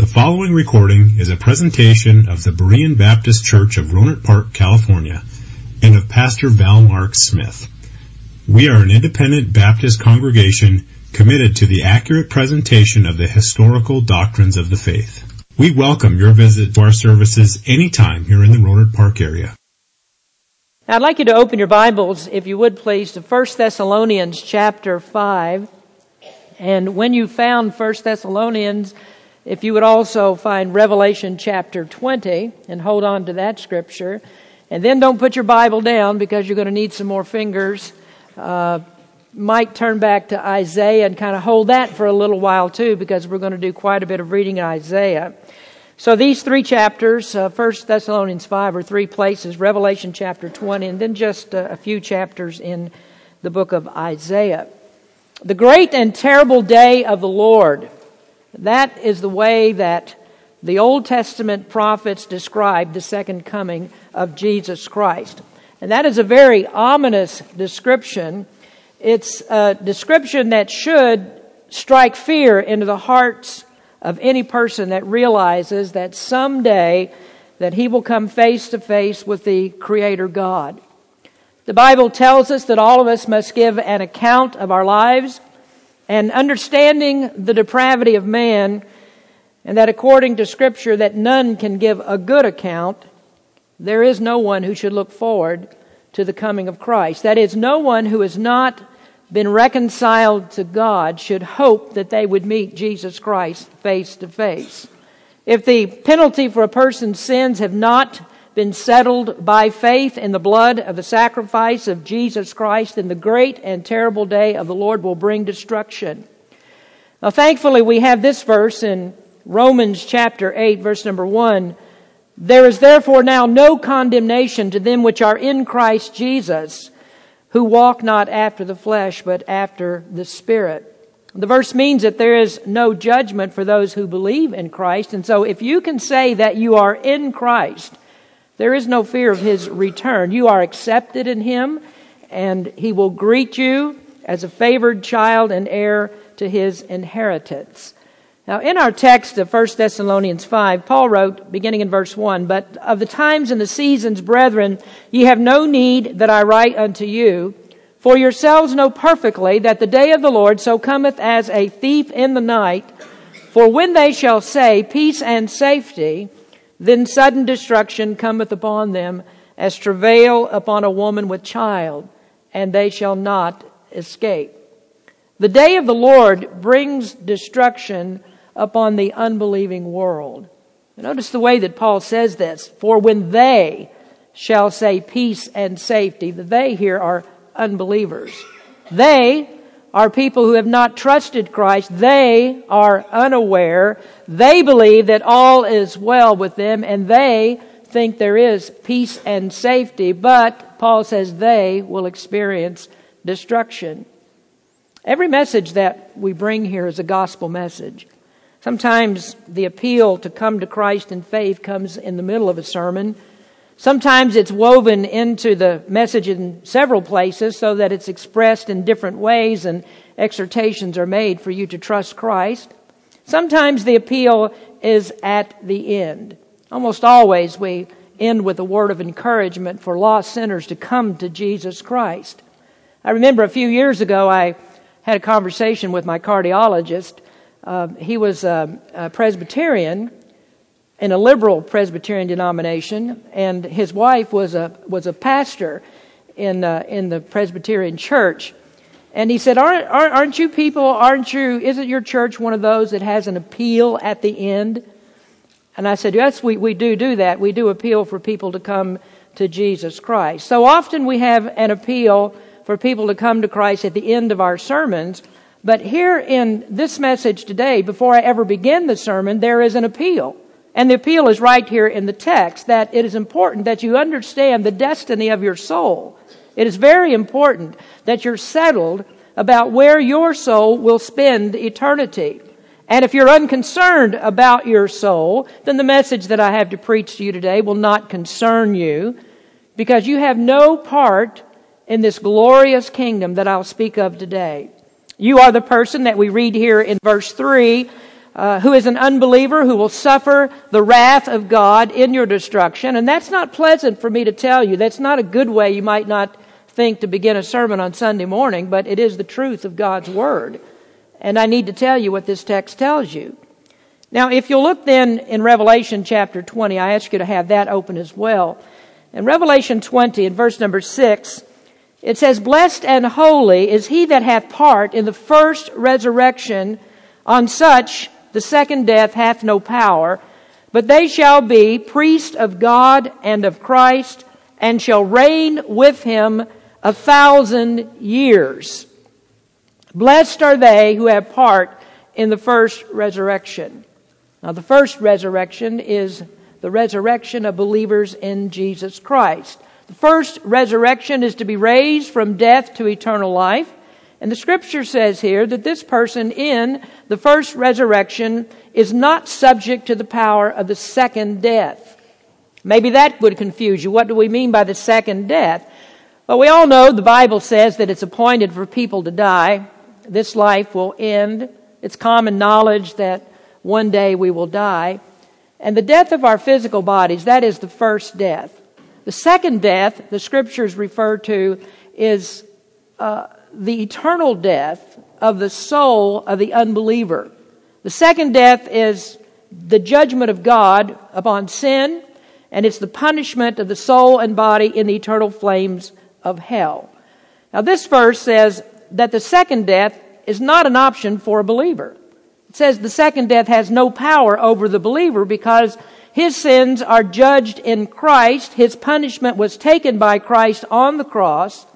The following recording is a presentation of the Berean Baptist Church of Rohnert Park, California, and of Pastor Val Mark Smith. We are an independent Baptist congregation committed to the accurate presentation of the historical doctrines of the faith. We welcome your visit to our services anytime here in the Rohnert Park area. I'd like you to open your Bibles, if you would please, to 1 Thessalonians chapter 5. And when you found 1 Thessalonians, if you would also find Revelation chapter 20 and hold on to that scripture. And then don't put your Bible down because you're going to need some more fingers. Uh, might turn back to Isaiah and kind of hold that for a little while too because we're going to do quite a bit of reading in Isaiah. So these three chapters, uh, 1 Thessalonians 5 are three places, Revelation chapter 20, and then just uh, a few chapters in the book of Isaiah. The great and terrible day of the Lord. That is the way that the Old Testament prophets describe the second coming of Jesus Christ. And that is a very ominous description. It's a description that should strike fear into the hearts of any person that realizes that someday that he will come face to face with the creator God. The Bible tells us that all of us must give an account of our lives and understanding the depravity of man and that according to scripture that none can give a good account there is no one who should look forward to the coming of Christ. That is no one who has not been reconciled to God should hope that they would meet Jesus Christ face to face. If the penalty for a person's sins have not been settled by faith in the blood of the sacrifice of Jesus Christ, then the great and terrible day of the Lord will bring destruction. Now, thankfully, we have this verse in Romans chapter 8, verse number 1. There is therefore now no condemnation to them which are in Christ Jesus, who walk not after the flesh, but after the Spirit. The verse means that there is no judgment for those who believe in Christ. And so if you can say that you are in Christ, there is no fear of his return. You are accepted in him, and he will greet you as a favored child and heir to his inheritance. Now, in our text of 1 Thessalonians 5, Paul wrote, beginning in verse 1, But of the times and the seasons, brethren, ye have no need that I write unto you, for yourselves know perfectly that the day of the Lord so cometh as a thief in the night. For when they shall say, Peace and safety, then sudden destruction cometh upon them as travail upon a woman with child, and they shall not escape. The day of the Lord brings destruction upon the unbelieving world. Notice the way that Paul says this. For when they shall say peace and safety, the they here are unbelievers. They are people who have not trusted Christ. They are unaware. They believe that all is well with them and they think there is peace and safety, but Paul says they will experience destruction. Every message that we bring here is a gospel message. Sometimes the appeal to come to Christ in faith comes in the middle of a sermon. Sometimes it's woven into the message in several places so that it's expressed in different ways and exhortations are made for you to trust Christ. Sometimes the appeal is at the end. Almost always we end with a word of encouragement for lost sinners to come to Jesus Christ. I remember a few years ago I had a conversation with my cardiologist. Uh, he was a, a Presbyterian in a liberal Presbyterian denomination, and his wife was a was a pastor in uh, in the Presbyterian church. And he said, aren't, aren't you people, aren't you, isn't your church one of those that has an appeal at the end? And I said, yes, we, we do do that. We do appeal for people to come to Jesus Christ. So often we have an appeal for people to come to Christ at the end of our sermons. But here in this message today, before I ever begin the sermon, there is an appeal. And the appeal is right here in the text that it is important that you understand the destiny of your soul. It is very important that you're settled about where your soul will spend eternity. And if you're unconcerned about your soul, then the message that I have to preach to you today will not concern you because you have no part in this glorious kingdom that I'll speak of today. You are the person that we read here in verse 3 uh, who is an unbeliever who will suffer the wrath of God in your destruction. And that's not pleasant for me to tell you. That's not a good way you might not think to begin a sermon on Sunday morning, but it is the truth of God's Word. And I need to tell you what this text tells you. Now, if you'll look then in Revelation chapter 20, I ask you to have that open as well. In Revelation 20, in verse number 6, it says, Blessed and holy is he that hath part in the first resurrection. On such the second death hath no power, but they shall be priests of God and of Christ, and shall reign with him a thousand years. Blessed are they who have part in the first resurrection. Now, the first resurrection is the resurrection of believers in Jesus Christ. The first resurrection is to be raised from death to eternal life. And the scripture says here that this person in the first resurrection is not subject to the power of the second death. Maybe that would confuse you. What do we mean by the second death? Well, we all know the Bible says that it's appointed for people to die. This life will end. It's common knowledge that one day we will die. And the death of our physical bodies, that is the first death. The second death, the scriptures refer to, is uh, the eternal death of the soul of the unbeliever. The second death is the judgment of God upon sin, and it's the punishment of the soul and body in the eternal flames of hell. Now, this verse says that the second death is not an option for a believer. It says the second death has no power over the believer because his sins are judged in Christ. His punishment was taken by Christ on the cross.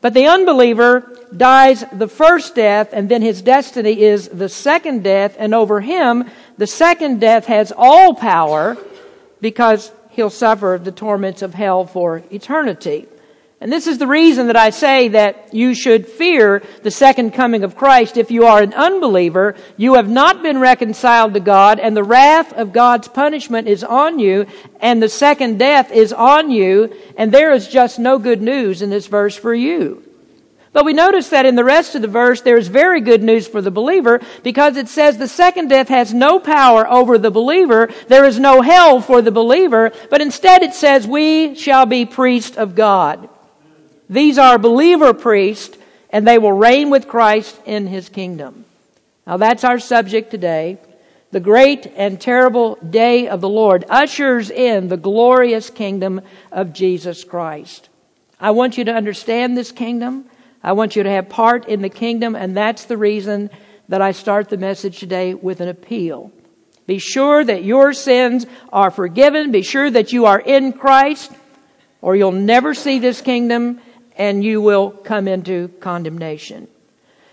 But the unbeliever dies the first death and then his destiny is the second death and over him the second death has all power because he'll suffer the torments of hell for eternity. And this is the reason that I say that you should fear the second coming of Christ. If you are an unbeliever, you have not been reconciled to God, and the wrath of God's punishment is on you, and the second death is on you, and there is just no good news in this verse for you. But we notice that in the rest of the verse, there is very good news for the believer because it says the second death has no power over the believer. There is no hell for the believer, but instead it says we shall be priests of God. These are believer priests, and they will reign with Christ in his kingdom. Now that's our subject today. The great and terrible day of the Lord ushers in the glorious kingdom of Jesus Christ. I want you to understand this kingdom. I want you to have part in the kingdom, and that's the reason that I start the message today with an appeal. Be sure that your sins are forgiven. Be sure that you are in Christ, or you'll never see this kingdom and you will come into condemnation.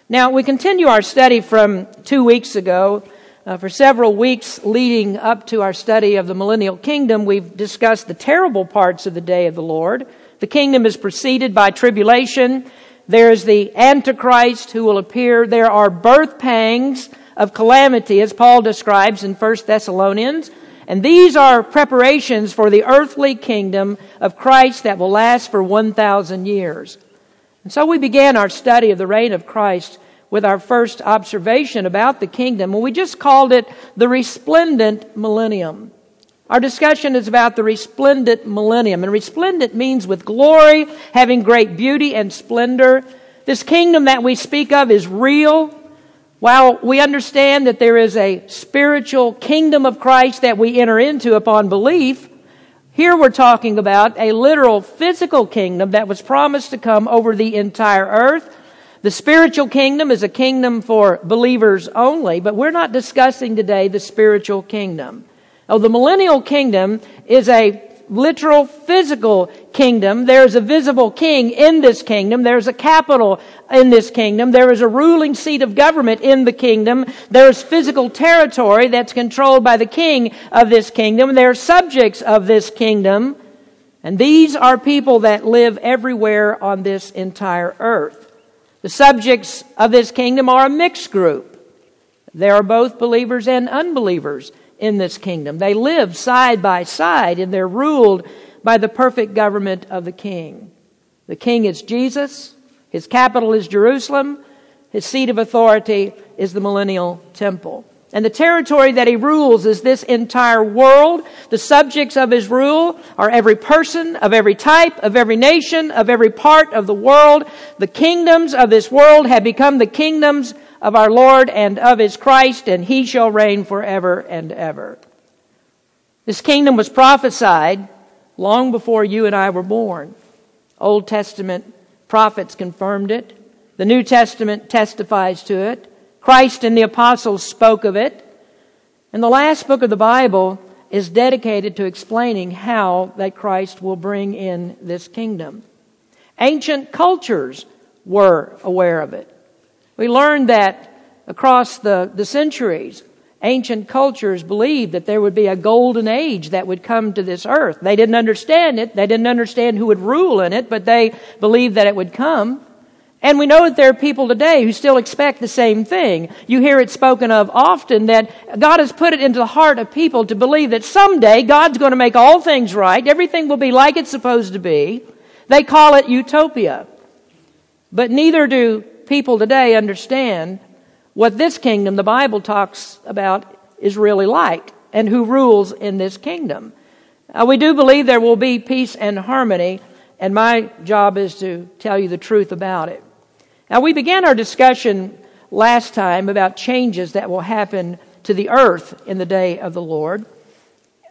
Now, we continue our study from two weeks ago. Uh, for several weeks leading up to our study of the millennial kingdom, we've discussed the terrible parts of the day of the Lord. The kingdom is preceded by tribulation. There's the Antichrist who will appear. There are birth pangs of calamity, as Paul describes in 1 Thessalonians. And these are preparations for the earthly kingdom of Christ that will last for 1,000 years. And so we began our study of the reign of Christ with our first observation about the kingdom, and we just called it the resplendent millennium. Our discussion is about the resplendent millennium, and resplendent means with glory, having great beauty and splendor. This kingdom that we speak of is real. While we understand that there is a spiritual kingdom of Christ that we enter into upon belief, here we're talking about a literal physical kingdom that was promised to come over the entire earth. The spiritual kingdom is a kingdom for believers only, but we're not discussing today the spiritual kingdom. Oh, the millennial kingdom is a literal physical kingdom. There's a visible king in this kingdom. There's a capital in this kingdom. There is a ruling seat of government in the kingdom. There's physical territory that's controlled by the king of this kingdom. There are subjects of this kingdom. And these are people that live everywhere on this entire earth. The subjects of this kingdom are a mixed group. There are both believers and unbelievers in this kingdom. They live side by side and they're ruled by the perfect government of the king. The king is Jesus. His capital is Jerusalem. His seat of authority is the millennial temple. And the territory that he rules is this entire world. The subjects of his rule are every person, of every type, of every nation, of every part of the world. The kingdoms of this world have become the kingdoms of our Lord and of his Christ, and he shall reign forever and ever. This kingdom was prophesied long before you and I were born. Old Testament prophets confirmed it. The New Testament testifies to it. Christ and the apostles spoke of it. And the last book of the Bible is dedicated to explaining how that Christ will bring in this kingdom. Ancient cultures were aware of it. We learned that across the, the centuries, ancient cultures believed that there would be a golden age that would come to this earth. They didn't understand it. They didn't understand who would rule in it, but they believed that it would come. And we know that there are people today who still expect the same thing. You hear it spoken of often that God has put it into the heart of people to believe that someday God's going to make all things right. Everything will be like it's supposed to be. They call it utopia. But neither do people today understand what this kingdom the Bible talks about is really like and who rules in this kingdom. Uh, we do believe there will be peace and harmony, and my job is to tell you the truth about it. Now, we began our discussion last time about changes that will happen to the earth in the day of the Lord.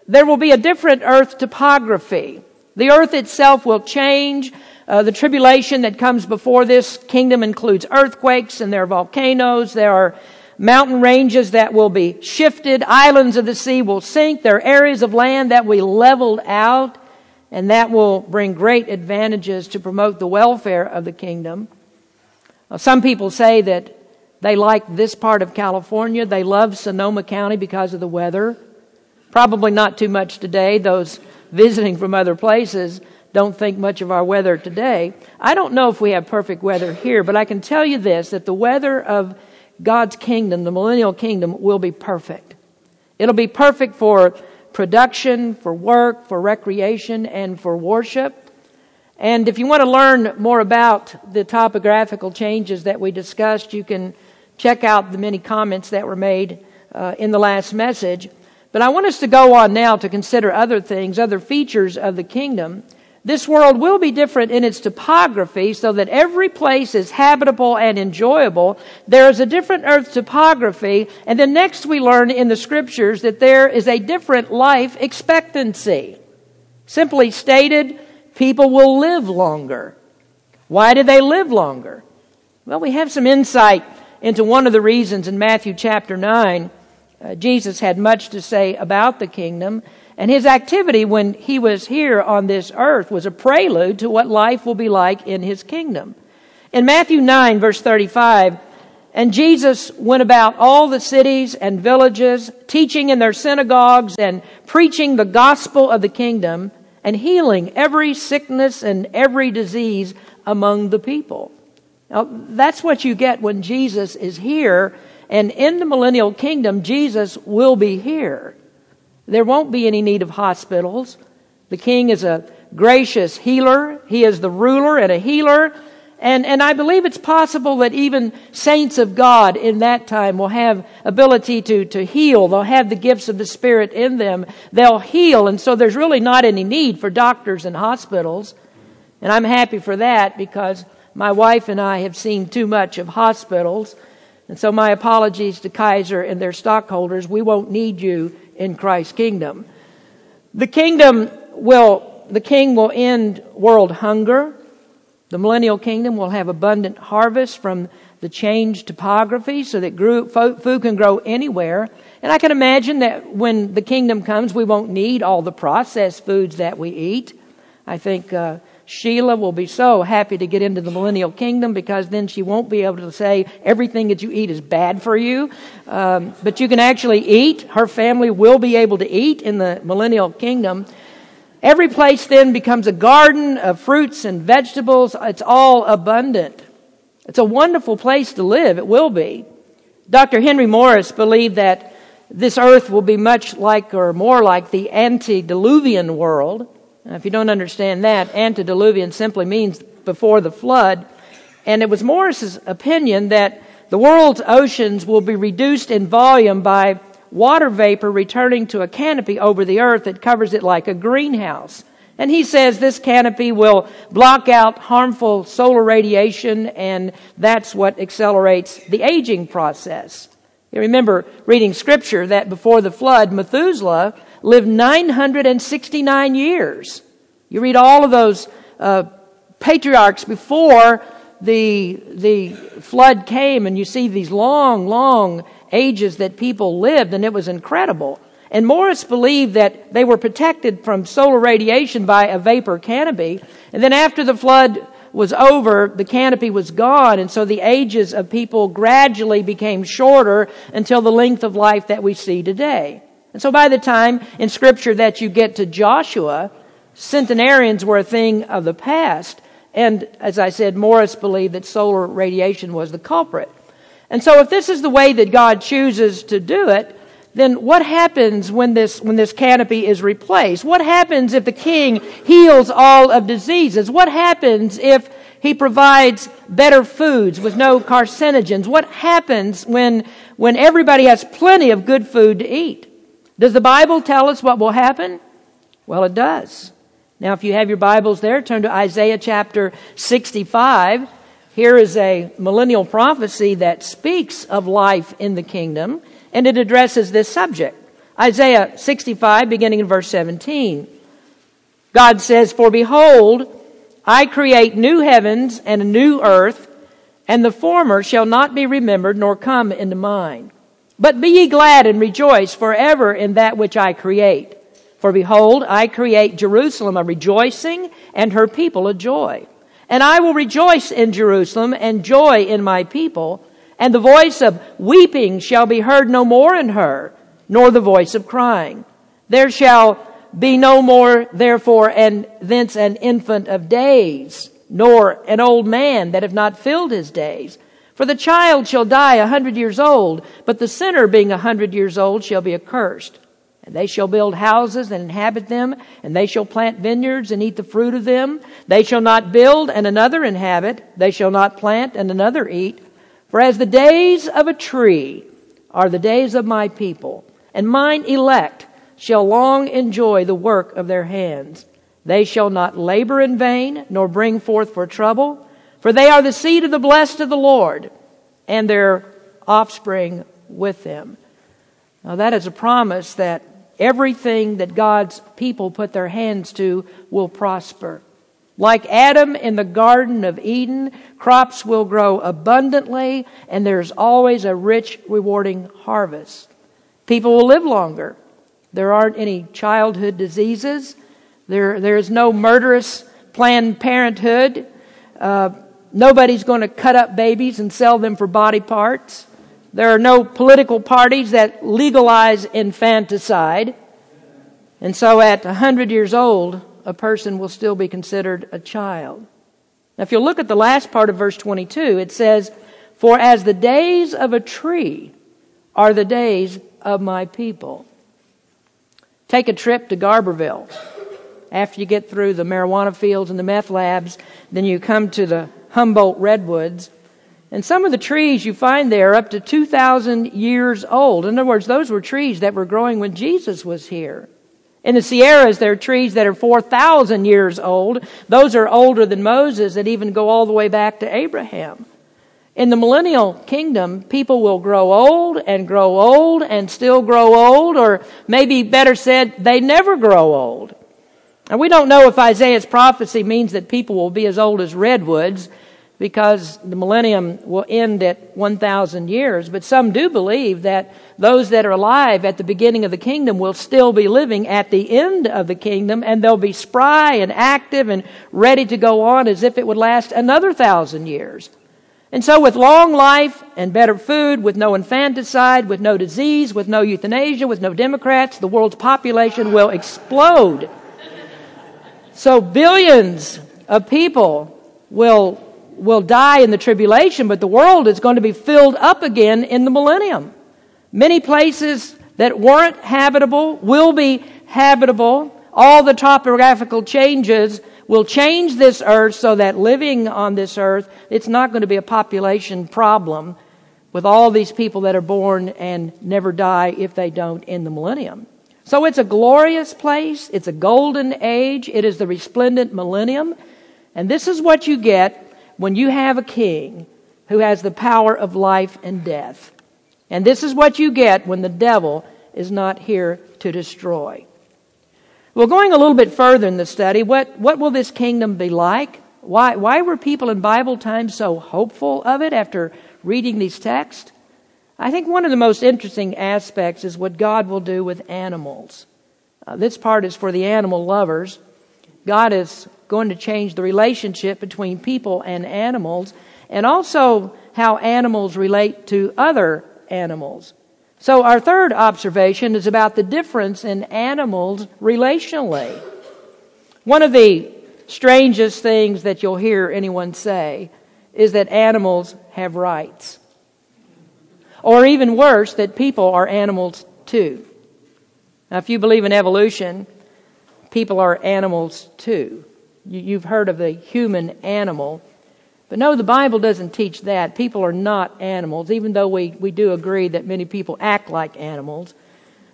There will be a different earth topography. The earth itself will change. Uh, the tribulation that comes before this kingdom includes earthquakes and there are volcanoes. There are mountain ranges that will be shifted. Islands of the sea will sink. There are areas of land that be leveled out and that will bring great advantages to promote the welfare of the kingdom. Some people say that they like this part of California. They love Sonoma County because of the weather. Probably not too much today. Those visiting from other places don't think much of our weather today. I don't know if we have perfect weather here, but I can tell you this that the weather of God's kingdom, the millennial kingdom, will be perfect. It'll be perfect for production, for work, for recreation, and for worship. And if you want to learn more about the topographical changes that we discussed, you can check out the many comments that were made uh, in the last message. But I want us to go on now to consider other things, other features of the kingdom. This world will be different in its topography so that every place is habitable and enjoyable. There is a different earth topography. And then next we learn in the scriptures that there is a different life expectancy. Simply stated, people will live longer. Why do they live longer? Well, we have some insight into one of the reasons in Matthew chapter 9. Uh, Jesus had much to say about the kingdom, and his activity when he was here on this earth was a prelude to what life will be like in his kingdom. In Matthew 9, verse 35, and Jesus went about all the cities and villages, teaching in their synagogues and preaching the gospel of the kingdom and healing every sickness and every disease among the people. Now, that's what you get when Jesus is here. And in the millennial kingdom, Jesus will be here. There won't be any need of hospitals. The king is a gracious healer. He is the ruler and a healer. And, and I believe it's possible that even saints of God in that time will have ability to, to heal. They'll have the gifts of the Spirit in them. They'll heal. And so there's really not any need for doctors and hospitals. And I'm happy for that because my wife and I have seen too much of hospitals. And so my apologies to Kaiser and their stockholders. We won't need you in Christ's kingdom. The kingdom will, the king will end world hunger. The millennial kingdom will have abundant harvest from the changed topography so that food can grow anywhere. And I can imagine that when the kingdom comes, we won't need all the processed foods that we eat. I think uh, Sheila will be so happy to get into the millennial kingdom because then she won't be able to say everything that you eat is bad for you. Um, but you can actually eat. Her family will be able to eat in the millennial kingdom. Every place then becomes a garden of fruits and vegetables. It's all abundant. It's a wonderful place to live. It will be. Dr. Henry Morris believed that this earth will be much like or more like the antediluvian world. Now, if you don't understand that, antediluvian simply means before the flood. And it was Morris's opinion that the world's oceans will be reduced in volume by water vapor returning to a canopy over the earth that covers it like a greenhouse. And he says this canopy will block out harmful solar radiation and that's what accelerates the aging process. You remember reading scripture that before the flood, Methuselah lived 969 years. You read all of those uh, patriarchs before the, the flood came and you see these long, long ages that people lived and it was incredible. And Morris believed that they were protected from solar radiation by a vapor canopy. And then after the flood was over, the canopy was gone. And so the ages of people gradually became shorter until the length of life that we see today. And so by the time in scripture that you get to Joshua, centenarians were a thing of the past. And as I said, Morris believed that solar radiation was the culprit. And so if this is the way that God chooses to do it, then what happens when this, when this canopy is replaced? What happens if the king heals all of diseases? What happens if he provides better foods with no carcinogens? What happens when, when everybody has plenty of good food to eat? Does the Bible tell us what will happen? Well, it does. Now, if you have your Bibles there, turn to Isaiah chapter 65. Here is a millennial prophecy that speaks of life in the kingdom, and it addresses this subject. Isaiah 65, beginning in verse 17. God says, For behold, I create new heavens and a new earth, and the former shall not be remembered nor come into mind. But be ye glad and rejoice forever in that which I create. For behold, I create Jerusalem a rejoicing and her people a joy. And I will rejoice in Jerusalem and joy in my people. And the voice of weeping shall be heard no more in her, nor the voice of crying. There shall be no more, therefore, and thence an infant of days, nor an old man that have not filled his days. For the child shall die a hundred years old, but the sinner being a hundred years old shall be accursed. And they shall build houses and inhabit them, and they shall plant vineyards and eat the fruit of them. They shall not build and another inhabit. They shall not plant and another eat. For as the days of a tree are the days of my people, and mine elect shall long enjoy the work of their hands. They shall not labor in vain, nor bring forth for trouble, for they are the seed of the blessed of the Lord, and their offspring with them. Now that is a promise that everything that God's people put their hands to will prosper. Like Adam in the Garden of Eden, crops will grow abundantly and there's always a rich, rewarding harvest. People will live longer. There aren't any childhood diseases. There, there is no murderous Planned Parenthood. Uh, nobody's going to cut up babies and sell them for body parts. There are no political parties that legalize infanticide. And so at 100 years old, a person will still be considered a child. Now, if you look at the last part of verse 22, it says, For as the days of a tree are the days of my people. Take a trip to Garberville. After you get through the marijuana fields and the meth labs, then you come to the Humboldt redwoods. And some of the trees you find there are up to 2,000 years old. In other words, those were trees that were growing when Jesus was here. In the Sierras, there are trees that are 4,000 years old. Those are older than Moses that even go all the way back to Abraham. In the millennial kingdom, people will grow old and grow old and still grow old, or maybe better said, they never grow old. And we don't know if Isaiah's prophecy means that people will be as old as redwoods because the millennium will end at 1,000 years. But some do believe that those that are alive at the beginning of the kingdom will still be living at the end of the kingdom and they'll be spry and active and ready to go on as if it would last another thousand years. And so with long life and better food, with no infanticide, with no disease, with no euthanasia, with no Democrats, the world's population will explode. So billions of people will will die in the tribulation, but the world is going to be filled up again in the millennium. Many places that weren't habitable will be habitable. All the topographical changes will change this earth so that living on this earth, it's not going to be a population problem. with all these people that are born and never die if they don't in the millennium. So it's a glorious place. It's a golden age. It is the resplendent millennium. And this is what you get when you have a king who has the power of life and death. And this is what you get when the devil is not here to destroy. Well, going a little bit further in the study, what, what will this kingdom be like? Why, why were people in Bible times so hopeful of it after reading these texts? I think one of the most interesting aspects is what God will do with animals. Uh, this part is for the animal lovers. God is going to change the relationship between people and animals, and also how animals relate to other animals. So, our third observation is about the difference in animals relationally. One of the strangest things that you'll hear anyone say is that animals have rights. Or even worse, that people are animals too. Now, if you believe in evolution, people are animals too. You've heard of the human animal. But no, the Bible doesn't teach that. People are not animals, even though we, we do agree that many people act like animals.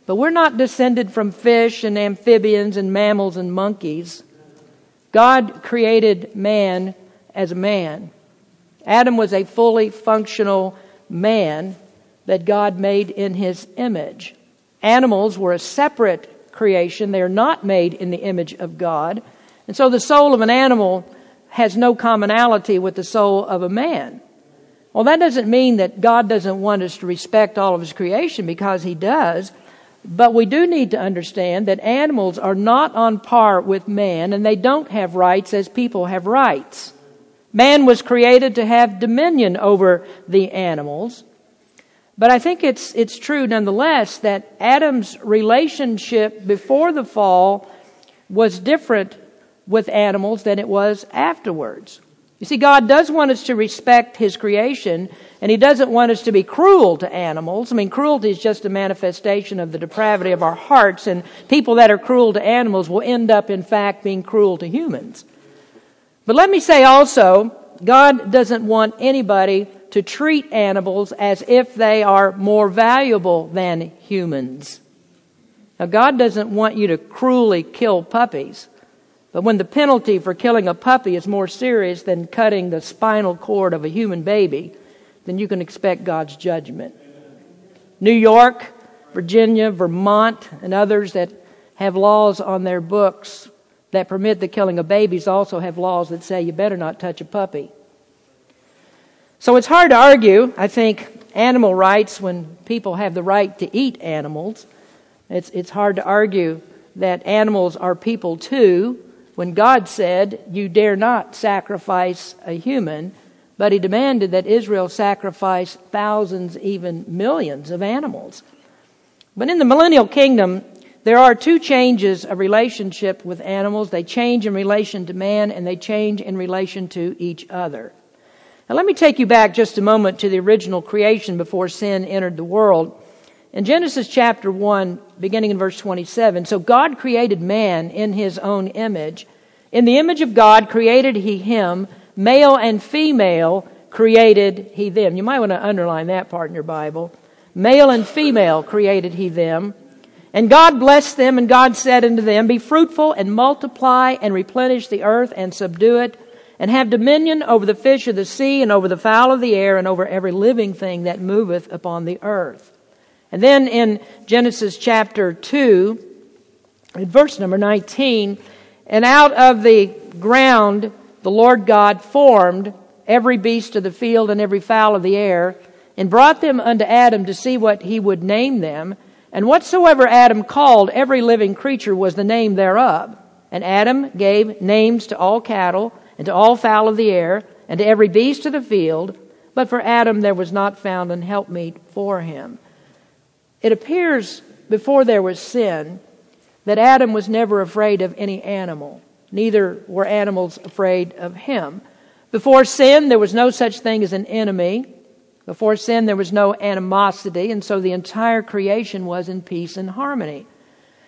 But we're not descended from fish and amphibians and mammals and monkeys. God created man as a man. Adam was a fully functional man that God made in his image. Animals were a separate creation. They are not made in the image of God. And so the soul of an animal has no commonality with the soul of a man. Well, that doesn't mean that God doesn't want us to respect all of His creation because He does. But we do need to understand that animals are not on par with man and they don't have rights as people have rights. Man was created to have dominion over the animals. But I think it's, it's true nonetheless that Adam's relationship before the fall was different with animals than it was afterwards. You see, God does want us to respect His creation, and He doesn't want us to be cruel to animals. I mean, cruelty is just a manifestation of the depravity of our hearts, and people that are cruel to animals will end up, in fact, being cruel to humans. But let me say also, God doesn't want anybody to treat animals as if they are more valuable than humans. Now, God doesn't want you to cruelly kill puppies. But when the penalty for killing a puppy is more serious than cutting the spinal cord of a human baby, then you can expect God's judgment. New York, Virginia, Vermont, and others that have laws on their books that permit the killing of babies also have laws that say you better not touch a puppy. So it's hard to argue, I think, animal rights when people have the right to eat animals. It's, it's hard to argue that animals are people too when God said, You dare not sacrifice a human, but He demanded that Israel sacrifice thousands, even millions of animals. But in the millennial kingdom, there are two changes of relationship with animals. They change in relation to man and they change in relation to each other. Now let me take you back just a moment to the original creation before sin entered the world. In Genesis chapter 1, beginning in verse 27, so God created man in his own image. In the image of God created he him, male and female created he them. You might want to underline that part in your Bible. Male and female created he them. And God blessed them, and God said unto them, Be fruitful and multiply and replenish the earth and subdue it, and have dominion over the fish of the sea and over the fowl of the air and over every living thing that moveth upon the earth. And then in Genesis chapter 2, in verse number 19, and out of the ground the Lord God formed every beast of the field and every fowl of the air, and brought them unto Adam to see what he would name them. And whatsoever Adam called every living creature was the name thereof. And Adam gave names to all cattle, and to all fowl of the air, and to every beast of the field. But for Adam there was not found an helpmeet for him. It appears before there was sin that Adam was never afraid of any animal. Neither were animals afraid of him. Before sin, there was no such thing as an enemy. Before sin, there was no animosity, and so the entire creation was in peace and harmony.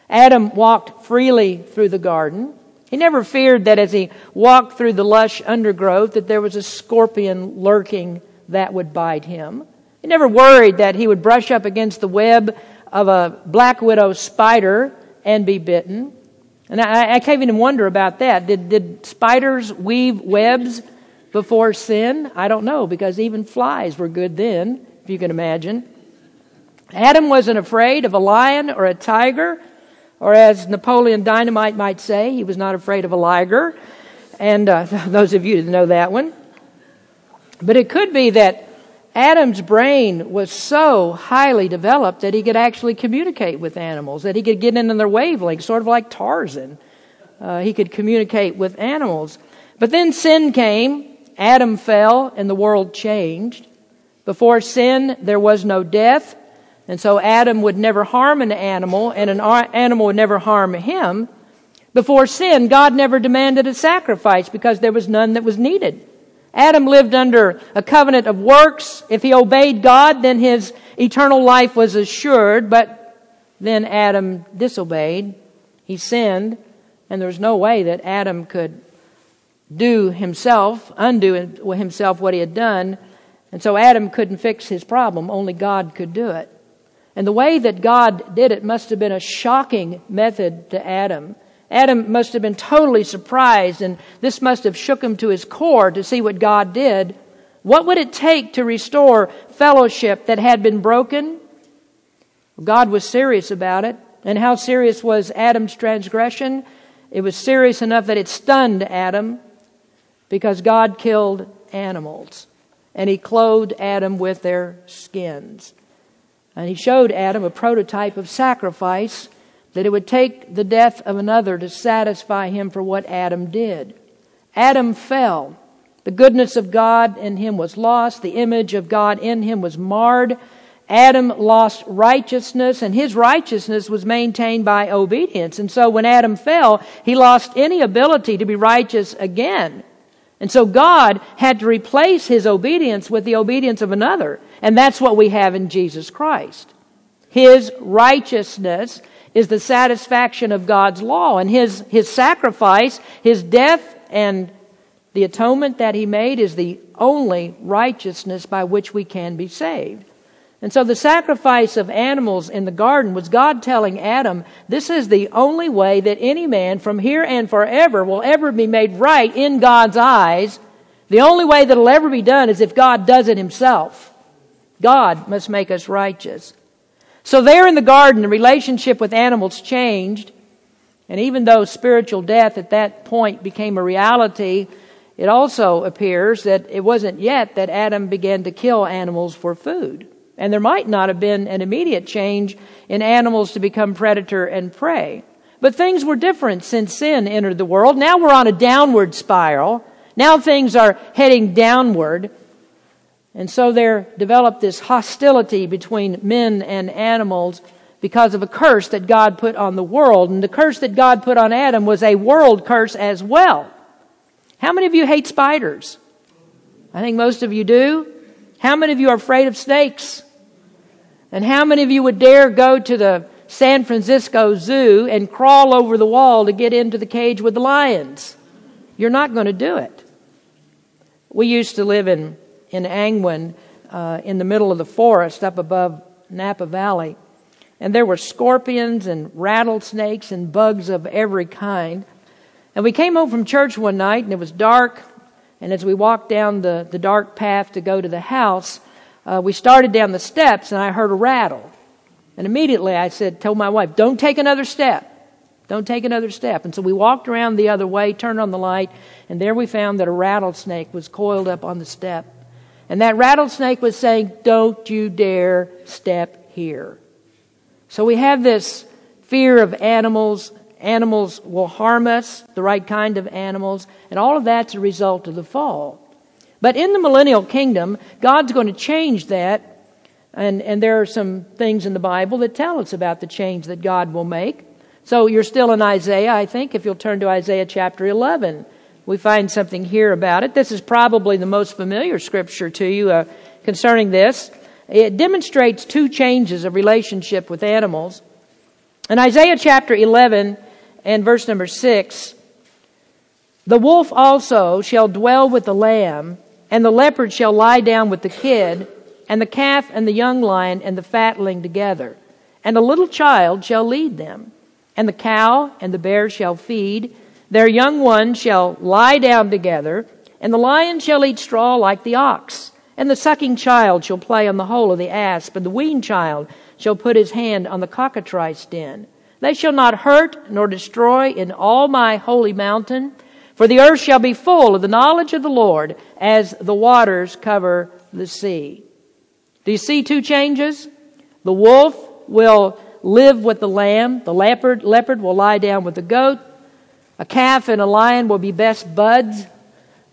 Adam walked freely through the garden. He never feared that as he walked through the lush undergrowth that there was a scorpion lurking that would bite him. He never worried that he would brush up against the web of a black widow spider and be bitten. And I, I can't even wonder about that. Did, did spiders weave webs before sin? I don't know, because even flies were good then, if you can imagine. Adam wasn't afraid of a lion or a tiger, or as Napoleon Dynamite might say, he was not afraid of a liger. And uh, those of you that know that one. But it could be that Adam's brain was so highly developed that he could actually communicate with animals, that he could get into their wavelength, sort of like Tarzan. Uh, he could communicate with animals. But then sin came, Adam fell, and the world changed. Before sin, there was no death, and so Adam would never harm an animal, and an animal would never harm him. Before sin, God never demanded a sacrifice because there was none that was needed. Adam lived under a covenant of works. If he obeyed God, then his eternal life was assured, but then Adam disobeyed. He sinned, and there was no way that Adam could do himself, undo himself what he had done. And so Adam couldn't fix his problem. Only God could do it. And the way that God did it must have been a shocking method to Adam. Adam must have been totally surprised, and this must have shook him to his core to see what God did. What would it take to restore fellowship that had been broken? God was serious about it. And how serious was Adam's transgression? It was serious enough that it stunned Adam because God killed animals and he clothed Adam with their skins. And he showed Adam a prototype of sacrifice that it would take the death of another to satisfy him for what Adam did. Adam fell. The goodness of God in him was lost. The image of God in him was marred. Adam lost righteousness, and his righteousness was maintained by obedience. And so when Adam fell, he lost any ability to be righteous again. And so God had to replace his obedience with the obedience of another. And that's what we have in Jesus Christ. His righteousness is the satisfaction of God's law. And his, his sacrifice, his death, and the atonement that he made is the only righteousness by which we can be saved. And so the sacrifice of animals in the garden was God telling Adam, this is the only way that any man from here and forever will ever be made right in God's eyes. The only way that'll ever be done is if God does it himself. God must make us righteous. So there in the garden, the relationship with animals changed. And even though spiritual death at that point became a reality, it also appears that it wasn't yet that Adam began to kill animals for food. And there might not have been an immediate change in animals to become predator and prey. But things were different since sin entered the world. Now we're on a downward spiral. Now things are heading downward. And so there developed this hostility between men and animals because of a curse that God put on the world. And the curse that God put on Adam was a world curse as well. How many of you hate spiders? I think most of you do. How many of you are afraid of snakes? And how many of you would dare go to the San Francisco Zoo and crawl over the wall to get into the cage with the lions? You're not going to do it. We used to live in in Angwin uh, in the middle of the forest up above Napa Valley. And there were scorpions and rattlesnakes and bugs of every kind. And we came home from church one night and it was dark. And as we walked down the, the dark path to go to the house, uh, we started down the steps and I heard a rattle. And immediately I said, told my wife, don't take another step. Don't take another step. And so we walked around the other way, turned on the light, and there we found that a rattlesnake was coiled up on the step. And that rattlesnake was saying, Don't you dare step here. So we have this fear of animals. Animals will harm us, the right kind of animals, and all of that's a result of the fall. But in the millennial kingdom, God's going to change that. And, and there are some things in the Bible that tell us about the change that God will make. So you're still in Isaiah, I think, if you'll turn to Isaiah chapter 11 we find something here about it. This is probably the most familiar scripture to you uh, concerning this. It demonstrates two changes of relationship with animals. In Isaiah chapter 11 and verse number 6, the wolf also shall dwell with the lamb, and the leopard shall lie down with the kid, and the calf and the young lion and the fatling together. And a little child shall lead them. And the cow and the bear shall feed. Their young ones shall lie down together. And the lion shall eat straw like the ox. And the sucking child shall play on the hole of the asp. And the weaned child shall put his hand on the cockatrice den. They shall not hurt nor destroy in all my holy mountain. For the earth shall be full of the knowledge of the Lord as the waters cover the sea. Do you see two changes? The wolf will live with the lamb. The leopard, leopard will lie down with the goat. A calf and a lion will be best buds.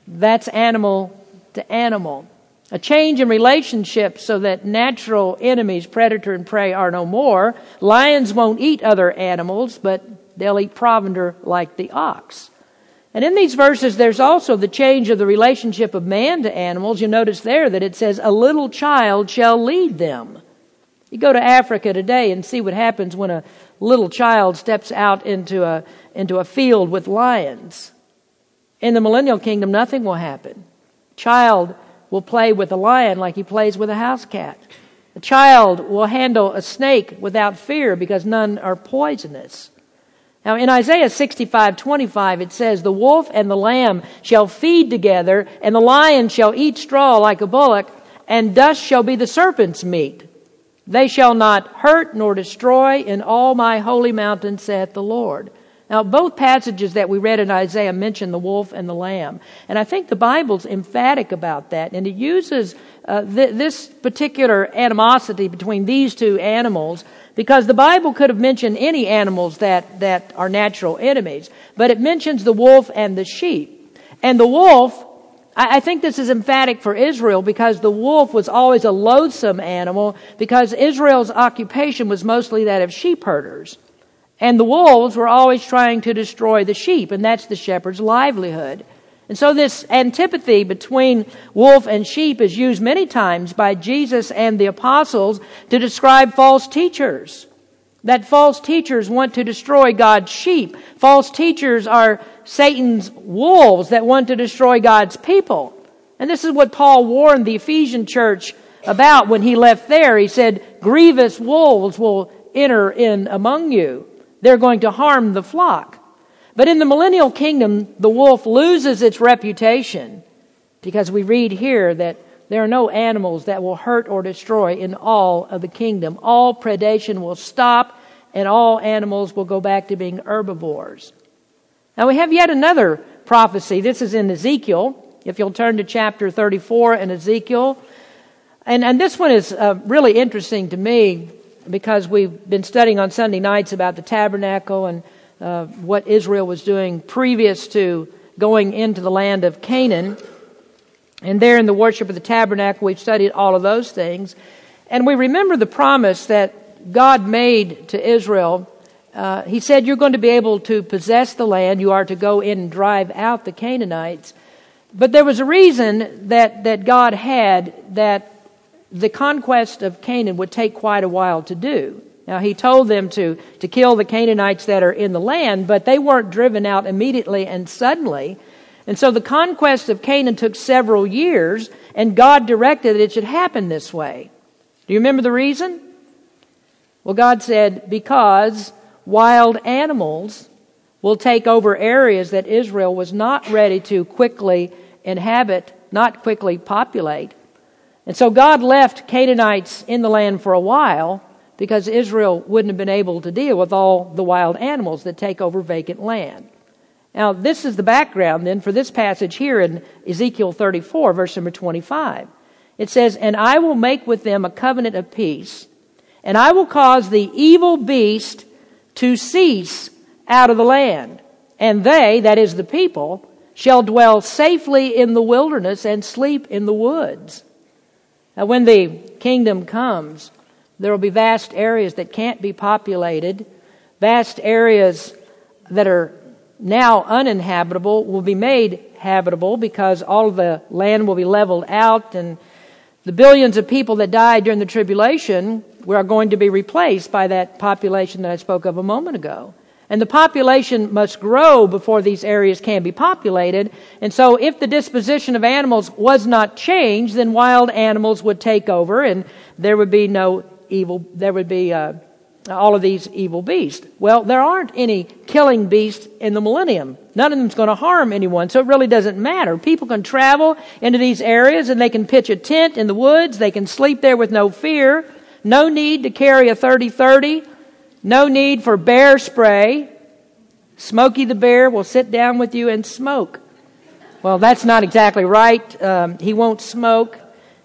That's animal to animal. A change in relationship so that natural enemies, predator and prey, are no more. Lions won't eat other animals, but they'll eat provender like the ox. And in these verses, there's also the change of the relationship of man to animals. You notice there that it says, a little child shall lead them. You go to Africa today and see what happens when a little child steps out into a, into a field with lions. In the millennial kingdom, nothing will happen. Child will play with a lion like he plays with a house cat. A child will handle a snake without fear because none are poisonous. Now in Isaiah 65:25 it says the wolf and the lamb shall feed together and the lion shall eat straw like a bullock and dust shall be the serpent's meat. They shall not hurt nor destroy in all my holy mountain saith the Lord. Now, both passages that we read in Isaiah mention the wolf and the lamb. And I think the Bible's emphatic about that. And it uses uh, th- this particular animosity between these two animals because the Bible could have mentioned any animals that, that are natural enemies. But it mentions the wolf and the sheep. And the wolf, I, I think this is emphatic for Israel because the wolf was always a loathsome animal because Israel's occupation was mostly that of sheep herders. And the wolves were always trying to destroy the sheep, and that's the shepherd's livelihood. And so this antipathy between wolf and sheep is used many times by Jesus and the apostles to describe false teachers. That false teachers want to destroy God's sheep. False teachers are Satan's wolves that want to destroy God's people. And this is what Paul warned the Ephesian church about when he left there. He said, grievous wolves will enter in among you. They're going to harm the flock. But in the millennial kingdom, the wolf loses its reputation because we read here that there are no animals that will hurt or destroy in all of the kingdom. All predation will stop and all animals will go back to being herbivores. Now we have yet another prophecy. This is in Ezekiel. If you'll turn to chapter 34 in Ezekiel. And, and this one is uh, really interesting to me because we've been studying on Sunday nights about the tabernacle and uh, what Israel was doing previous to going into the land of Canaan. And there in the worship of the tabernacle, we've studied all of those things. And we remember the promise that God made to Israel. Uh, he said, You're going to be able to possess the land. You are to go in and drive out the Canaanites. But there was a reason that, that God had that the conquest of Canaan would take quite a while to do. Now, he told them to, to kill the Canaanites that are in the land, but they weren't driven out immediately and suddenly. And so the conquest of Canaan took several years, and God directed that it should happen this way. Do you remember the reason? Well, God said, because wild animals will take over areas that Israel was not ready to quickly inhabit, not quickly populate. And so God left Canaanites in the land for a while because Israel wouldn't have been able to deal with all the wild animals that take over vacant land. Now, this is the background then for this passage here in Ezekiel 34, verse number 25. It says, And I will make with them a covenant of peace, and I will cause the evil beast to cease out of the land, and they, that is the people, shall dwell safely in the wilderness and sleep in the woods. Now, when the kingdom comes, there will be vast areas that can't be populated, vast areas that are now uninhabitable will be made habitable because all the land will be leveled out and the billions of people that died during the tribulation are going to be replaced by that population that I spoke of a moment ago. And the population must grow before these areas can be populated. And so if the disposition of animals was not changed, then wild animals would take over and there would be no evil, there would be uh, all of these evil beasts. Well, there aren't any killing beasts in the millennium. None of them's going to harm anyone, so it really doesn't matter. People can travel into these areas and they can pitch a tent in the woods. They can sleep there with no fear. No need to carry a 30-30. No need for bear spray. Smokey the bear will sit down with you and smoke. Well, that's not exactly right. Um, he won't smoke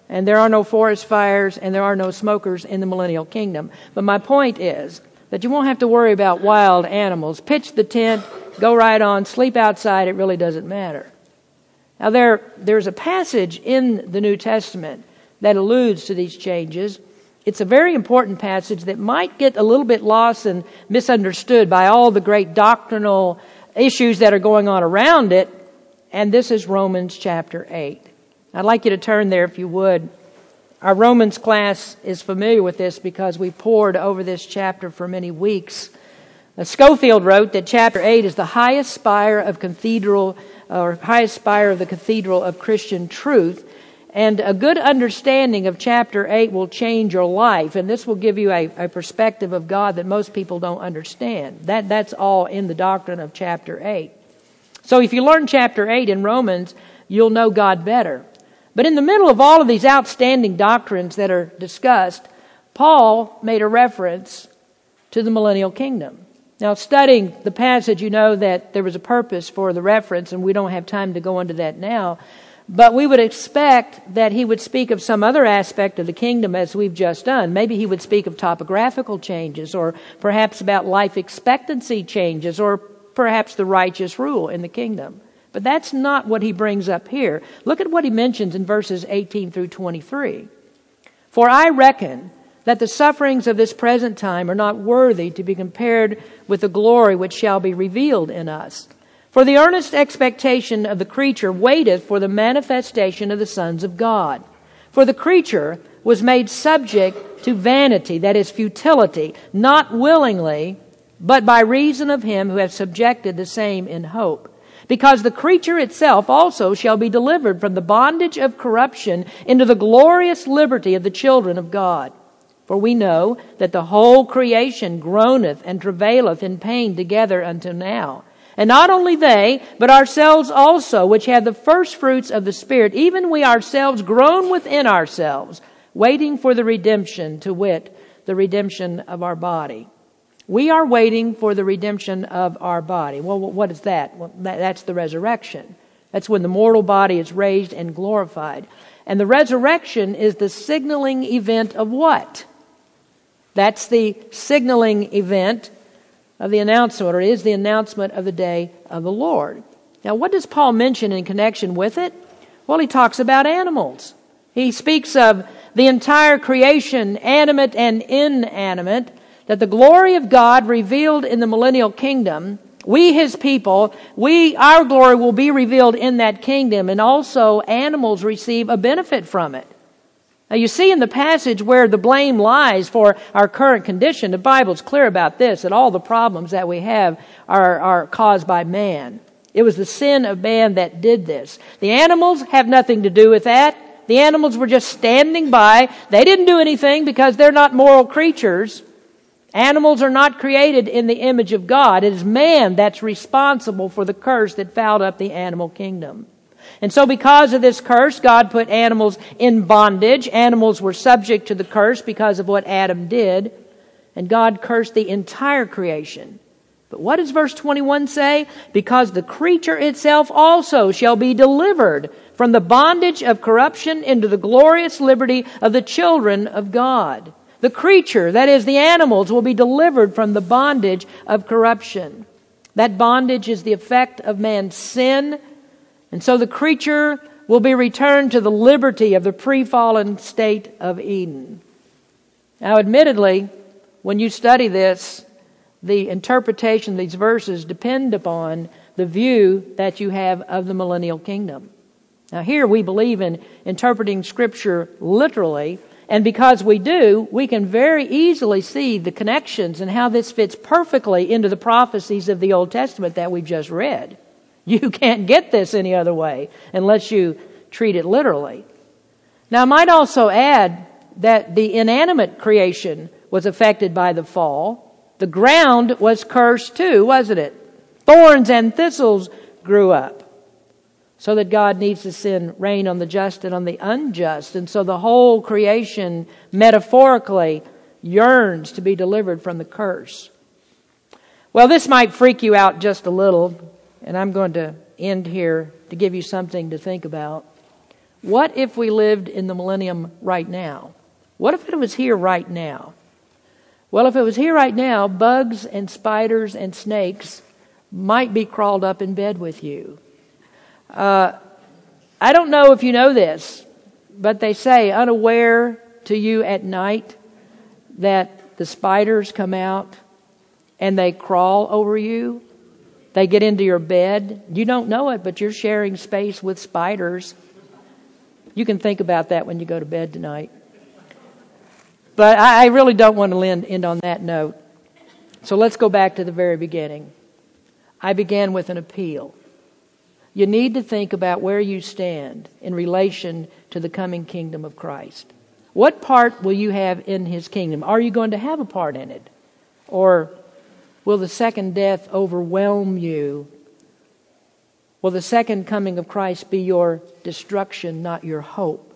and there are no forest fires, and there are no smokers in the millennial kingdom. But my point is that you won't have to worry about wild animals. Pitch the tent, go right on, sleep outside, it really doesn't matter. Now, there, there's a passage in the New Testament that alludes to these changes. It's a very important passage that might get a little bit lost and misunderstood by all the great doctrinal issues that are going on around it. And this is Romans chapter 8. I'd like you to turn there if you would. Our Romans class is familiar with this because we pored over this chapter for many weeks. Uh, now, Scofield wrote that chapter 8 is the highest spire of cathedral, or highest spire of the cathedral of Christian truth. And a good understanding of chapter 8 will change your life. And this will give you a, a perspective of God that most people don't understand. That, that's all in the doctrine of chapter 8. So if you learn chapter 8 in Romans, you'll know God better. But in the middle of all of these outstanding doctrines that are discussed, Paul made a reference to the millennial kingdom. Now, studying the passage, you know that there was a purpose for the reference, and we don't have time to go into that now. But we would expect that he would speak of some other aspect of the kingdom as we've just done. Maybe he would speak of topographical changes, or perhaps about life expectancy changes, or perhaps the righteous rule in the kingdom. But that's not what he brings up here. Look at what he mentions in verses 18 through 23. For I reckon that the sufferings of this present time are not worthy to be compared with the glory which shall be revealed in us. For the earnest expectation of the creature waiteth for the manifestation of the sons of God. For the creature was made subject to vanity, that is futility, not willingly, but by reason of him who hath subjected the same in hope because the creature itself also shall be delivered from the bondage of corruption into the glorious liberty of the children of God. For we know that the whole creation groaneth and travaileth in pain together until now. And not only they, but ourselves also, which have the first fruits of the Spirit, even we ourselves groan within ourselves, waiting for the redemption, to wit, the redemption of our body. We are waiting for the redemption of our body. Well, what is that? Well, that's the resurrection. That's when the mortal body is raised and glorified. And the resurrection is the signaling event of what? That's the signaling event of the announcement, or is the announcement of the day of the Lord. Now, what does Paul mention in connection with it? Well, he talks about animals. He speaks of the entire creation, animate and inanimate, that the glory of God revealed in the millennial kingdom, we his people, we, our glory will be revealed in that kingdom and also animals receive a benefit from it. Now you see in the passage where the blame lies for our current condition, the Bible's clear about this, that all the problems that we have are, are caused by man. It was the sin of man that did this. The animals have nothing to do with that. The animals were just standing by. They didn't do anything because they're not moral creatures. Animals are not created in the image of God. It is man that's responsible for the curse that fouled up the animal kingdom. And so because of this curse, God put animals in bondage. Animals were subject to the curse because of what Adam did. And God cursed the entire creation. But what does verse 21 say? Because the creature itself also shall be delivered from the bondage of corruption into the glorious liberty of the children of God. The creature, that is, the animals, will be delivered from the bondage of corruption. That bondage is the effect of man's sin. And so the creature will be returned to the liberty of the pre fallen state of Eden. Now, admittedly, when you study this, the interpretation of these verses depend upon the view that you have of the millennial kingdom. Now, here we believe in interpreting Scripture literally And because we do, we can very easily see the connections and how this fits perfectly into the prophecies of the Old Testament that we've just read. You can't get this any other way unless you treat it literally. Now, I might also add that the inanimate creation was affected by the fall. The ground was cursed too, wasn't it? Thorns and thistles grew up. So that God needs to send rain on the just and on the unjust. And so the whole creation, metaphorically, yearns to be delivered from the curse. Well, this might freak you out just a little, and I'm going to end here to give you something to think about. What if we lived in the millennium right now? What if it was here right now? Well, if it was here right now, bugs and spiders and snakes might be crawled up in bed with you. Uh, I don't know if you know this, but they say unaware to you at night that the spiders come out and they crawl over you. They get into your bed. You don't know it, but you're sharing space with spiders. You can think about that when you go to bed tonight. But I really don't want to end on that note. So let's go back to the very beginning. I began with an appeal. You need to think about where you stand in relation to the coming kingdom of Christ. What part will you have in his kingdom? Are you going to have a part in it? Or will the second death overwhelm you? Will the second coming of Christ be your destruction, not your hope?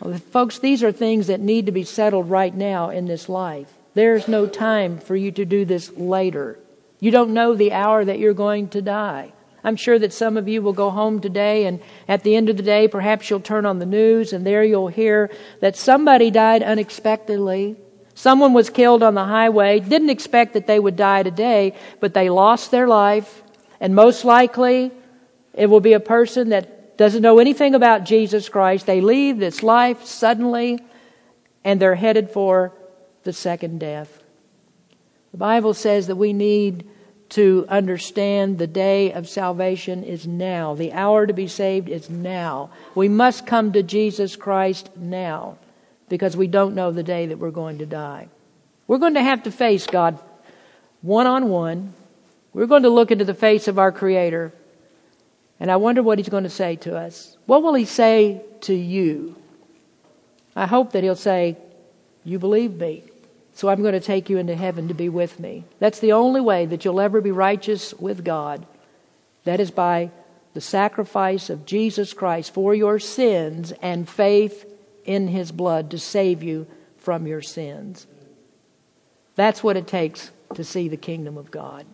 Well, folks, these are things that need to be settled right now in this life. There's no time for you to do this later. You don't know the hour that you're going to die. I'm sure that some of you will go home today and at the end of the day, perhaps you'll turn on the news and there you'll hear that somebody died unexpectedly. Someone was killed on the highway, didn't expect that they would die today, but they lost their life. And most likely, it will be a person that doesn't know anything about Jesus Christ. They leave this life suddenly and they're headed for the second death. The Bible says that we need to understand the day of salvation is now. The hour to be saved is now. We must come to Jesus Christ now because we don't know the day that we're going to die. We're going to have to face God one on one. We're going to look into the face of our Creator and I wonder what he's going to say to us. What will he say to you? I hope that he'll say, You believe me, so I'm going to take you into heaven to be with me. That's the only way that you'll ever be righteous with God. That is by the sacrifice of Jesus Christ for your sins and faith in his blood to save you from your sins. That's what it takes to see the kingdom of God.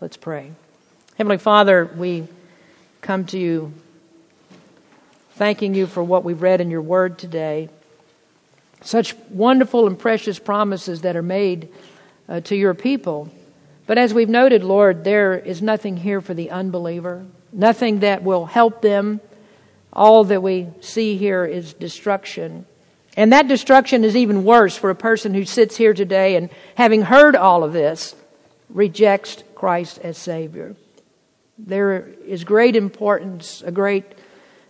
Let's pray. Heavenly Father, we come to you thanking you for what we've read in your word today. Such wonderful and precious promises that are made uh, to your people. But as we've noted, Lord, there is nothing here for the unbeliever, nothing that will help them. All that we see here is destruction. And that destruction is even worse for a person who sits here today and, having heard all of this, rejects Christ as Savior. There is great importance, a great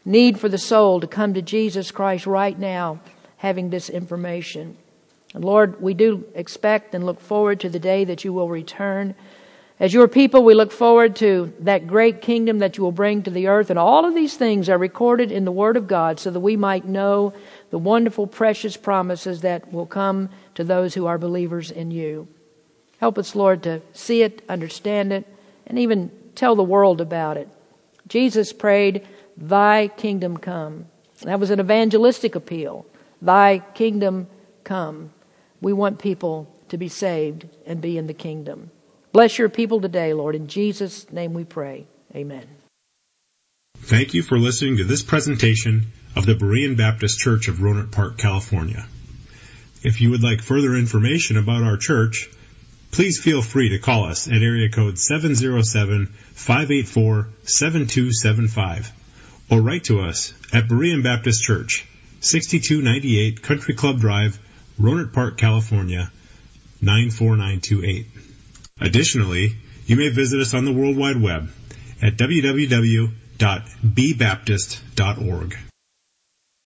need for the soul to come to Jesus Christ right now, having this information. And Lord, we do expect and look forward to the day that you will return. As your people, we look forward to that great kingdom that you will bring to the earth. And all of these things are recorded in the Word of God so that we might know the wonderful, precious promises that will come to those who are believers in you. Help us, Lord, to see it, understand it, and even tell the world about it. Jesus prayed, Thy kingdom come. That was an evangelistic appeal. Thy kingdom come. We want people to be saved and be in the kingdom. Bless your people today, Lord. In Jesus' name we pray. Amen. Thank you for listening to this presentation of the Berean Baptist Church of Rohnert Park, California. If you would like further information about our church, please feel free to call us at area code 707-584-7275 or write to us at Berean Baptist Church, 6298 Country Club Drive, Rohnert Park, California, 94928. Additionally, you may visit us on the World Wide Web at www.bbaptist.org.